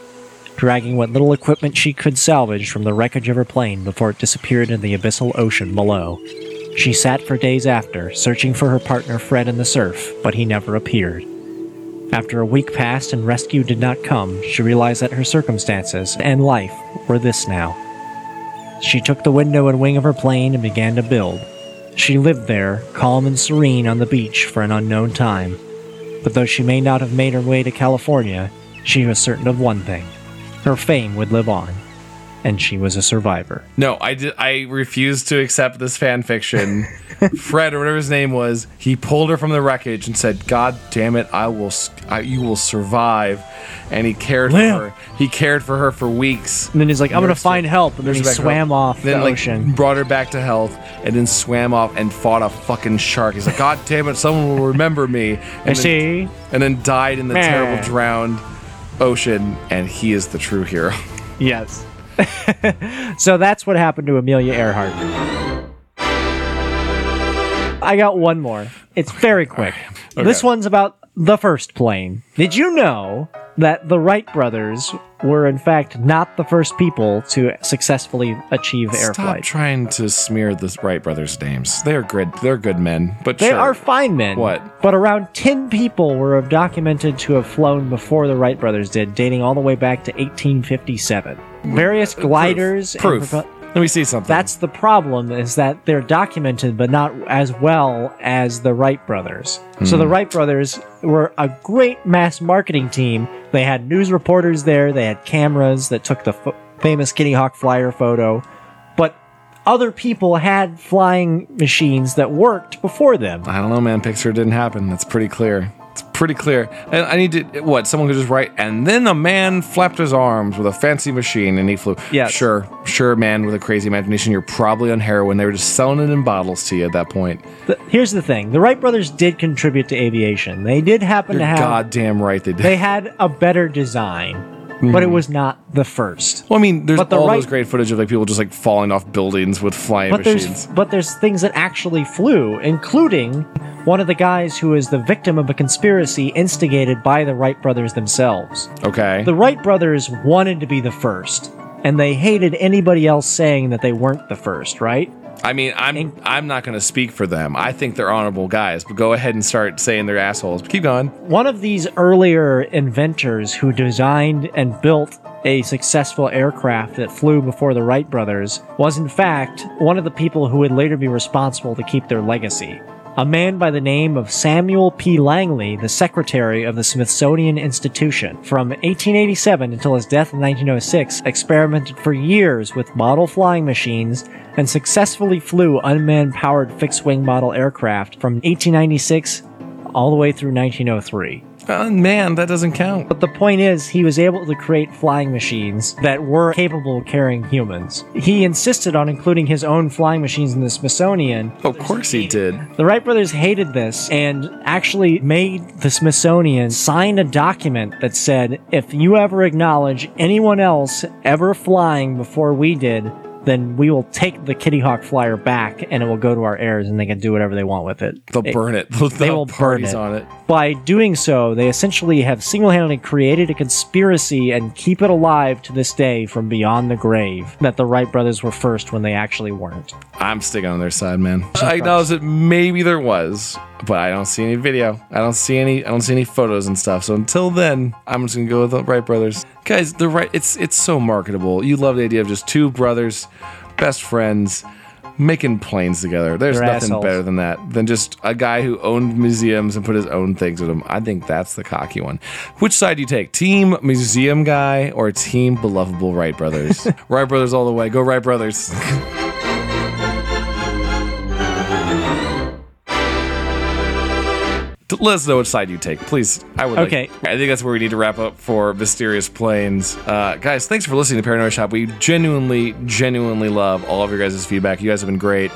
dragging what little equipment she could salvage from the wreckage of her plane before it disappeared in the abyssal ocean below. She sat for days after, searching for her partner Fred in the surf, but he never appeared. After a week passed and rescue did not come, she realized that her circumstances and life were this now. She took the window and wing of her plane and began to build. She lived there, calm and serene on the beach for an unknown time. But though she may not have made her way to California, she was certain of one thing her fame would live on, and she was a survivor. No, I did. I refuse to accept this fan fiction. Fred or whatever his name was, he pulled her from the wreckage and said, "God damn it, I will. I, you will survive." And he cared Live. for her. He cared for her for weeks. And then he's like, I'm gonna find help. And then he nursed her back swam off then, the like, ocean. Brought her back to health, and then swam off and fought a fucking shark. He's like, God damn it, someone will remember me. And I then- see. And then died in the Meh. terrible drowned ocean, and he is the true hero. Yes. so that's what happened to Amelia Earhart. I got one more. It's very quick. This one's about the first plane. Did you know that the Wright brothers were in fact not the first people to successfully achieve air Stop flight. trying to smear the Wright brothers' names. They're good. They're good men. But They sure. are fine men. What? But around 10 people were documented to have flown before the Wright brothers did, dating all the way back to 1857. Various gliders and Proof. propo- Let me see something. That's the problem is that they're documented but not as well as the Wright brothers. So Hmm. the Wright brothers were a great mass marketing team. They had news reporters there, they had cameras that took the f- famous Kitty Hawk flyer photo, but other people had flying machines that worked before them. I don't know, man. Picture didn't happen. That's pretty clear. It's pretty clear. And I need to what? Someone could just write, and then a man flapped his arms with a fancy machine and he flew. Yeah, Sure, sure, man with a crazy imagination. You're probably on heroin. They were just selling it in bottles to you at that point. The- here's the thing: the Wright brothers did contribute to aviation. They did happen You're to have. goddamn right they did. They had a better design, but it hmm. was not the first. well, I mean, there's But the all Wright- those great footage of like people just like falling off buildings with flying But machines. there's but there's things that actually flew, including one of the guys who is the victim of a conspiracy instigated by the Wright brothers themselves. Okay. The Wright brothers wanted to be the first, and they hated anybody else saying that they weren't the first, right? I mean, I'm I'm not going to speak for them. I think they're honorable guys, but go ahead and start saying they're assholes. But keep going. One of these earlier inventors who designed and built a successful aircraft that flew before the Wright brothers was, in fact, one of the people who would later be responsible to keep their legacy. A man by the name of Samuel P. Langley, the secretary of the Smithsonian Institution. From 1887 until his death in 1906, experimented for years with model flying machines and successfully flew unmanned powered fixed wing model aircraft from 1896 all the way through 1903. Uh, man, that doesn't count. But the point is, he was able to create flying machines that were capable of carrying humans. He insisted on including his own flying machines in the Smithsonian. Of course he did. The Wright brothers hated this and actually made the Smithsonian sign a document that said if you ever acknowledge anyone else ever flying before we did, then we will take the Kitty Hawk flyer back and it will go to our heirs and they can do whatever they want with it. They'll burn it. They'll, they they'll burn it. on it. By doing so, they essentially have single handedly created a conspiracy and keep it alive to this day from beyond the grave that the Wright brothers were first when they actually weren't. I'm sticking on their side, man. I acknowledge that maybe there was, but I don't see any video. I don't see any. I don't see any photos and stuff. So until then, I'm just gonna go with the Wright brothers. Guys, the right. It's it's so marketable. You love the idea of just two brothers, best friends, making planes together. There's They're nothing assholes. better than that. Than just a guy who owned museums and put his own things in them. I think that's the cocky one. Which side do you take? Team museum guy or team belovable Wright brothers? Wright brothers all the way. Go Wright brothers. Let us know which side you take, please. I would. like- Okay. I think that's where we need to wrap up for Mysterious Planes. Uh, guys, thanks for listening to Paranoia Shoppe. We genuinely, genuinely love all of your guys' feedback. You guys have been great.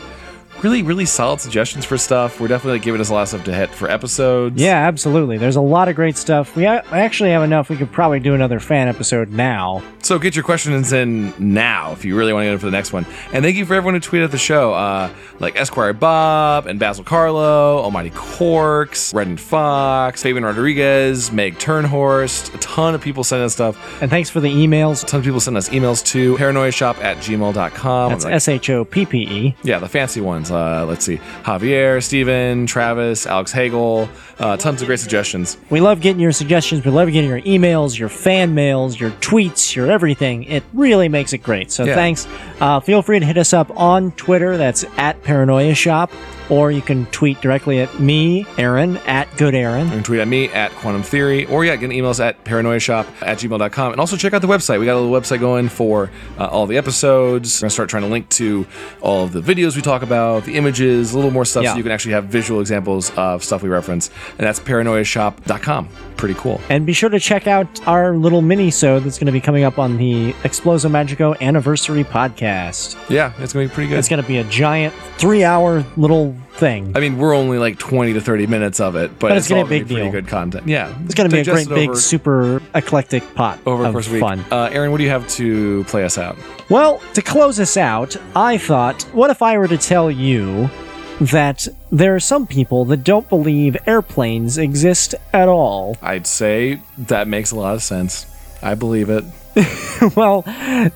Really, really solid suggestions for stuff. We're definitely giving us a lot of stuff to hit for episodes. Yeah, absolutely. There's a lot of great stuff. We a- actually have enough. We could probably do another fan episode now. So get your questions in now if you really want to get in for the next one. And thank you for everyone who tweeted at the show, uh, like Esquire Bob and Basil Carlo, Almighty Corks, Red and Fox, Fabian Rodriguez, Meg Turnhorst. A ton of people sending us stuff. And thanks for the emails. A ton of people send us emails to paranoiashoppe at gmail.com. That's S H O P P E. yeah, the fancy ones. Uh, let's see. Javier, Steven, Travis, Alex Hagel. Uh, tons of great suggestions. We love getting your suggestions. We love getting your emails, your fan mails, your tweets, your everything. It really makes it great. So Yeah. thanks. Uh, feel free to hit us up on Twitter. That's at Paranoia Shoppe. Or you can tweet directly at me, Aaron, at Good Aaron. You can tweet at me at Quantum Theory, or yeah, get emails at paranoiashoppe at gmail.com. And also check out the website. We got a little website going for uh, all the episodes. We're going to start trying to link to all of the videos we talk about, the images, a little more stuff Yeah. so you can actually have visual examples of stuff we reference. And that's paranoiashoppe.com. Pretty cool. And be sure to check out our little mini show that's going to be coming up on the Exploso Magico Anniversary Podcast. Yeah, it's going to be pretty good. It's going to be a giant three-hour little thing. I mean, we're only like 20 to 30 minutes of it, but, But it's gonna all be a big pretty deal. good content. Yeah. It's going to be a great, big, super eclectic pot over the of course of fun. Uh, Aaron, what do you have to play us out? Well, to close us out, I thought, what if I were to tell you that there are some people that don't believe airplanes exist at all. I'd say that makes a lot of sense. I believe it. well,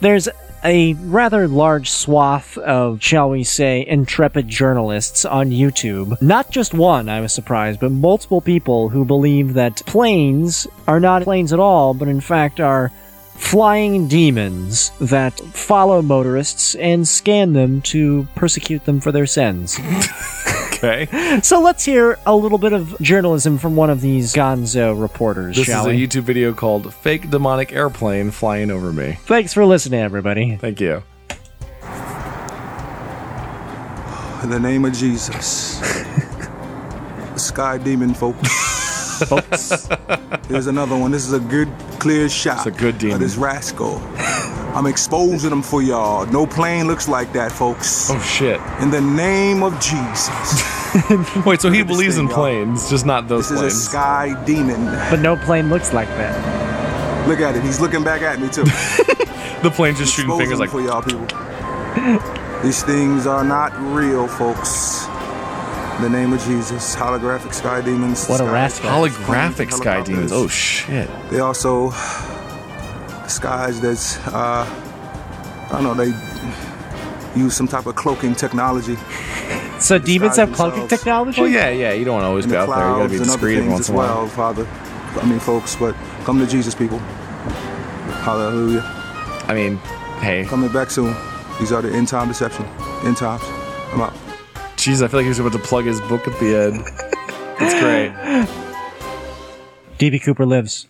there's a rather large swath of, shall we say, intrepid journalists on YouTube. Not just one, I was surprised, but multiple people who believe that planes are not planes at all, but in fact are flying demons that follow motorists and scan them to persecute them for their sins. Okay. so let's hear a little bit of journalism from one of these gonzo reporters, This shall is a? YouTube video called Fake Demonic Airplane Flying Over Me. Thanks for listening, everybody. Thank you. In the name of Jesus. the sky demon, folks. Folks. Here's another one. This is a good, clear shot. It's a good demon. Of this rascal. I'm exposing them for y'all. No plane looks like that, folks. Oh shit. In the name of Jesus. Wait, so he believes in planes, just not those This is a planes. sky demon. But no plane looks like that. Look at it. He's looking back at me too. the plane's just shooting Exposing fingers like for y'all people. These things are not real, folks. In the name of Jesus, holographic sky demons. What a sky- rascal. Holographic sky demons. Oh, shit. They also disguise that's uh, I don't know. They use some type of cloaking technology. So demons have cloaking themselves. technology? Well, yeah, yeah. You don't want to always in be the out there. You gotta be clouds and other discreet every things once as in a while. well, Father. I mean, folks, but come to Jesus, people. Hallelujah. I mean, hey. Coming back soon. These are the end time deception. End times. I'm out. Jeez, I feel like he was about to plug his book at the end. That's great. DB Cooper lives.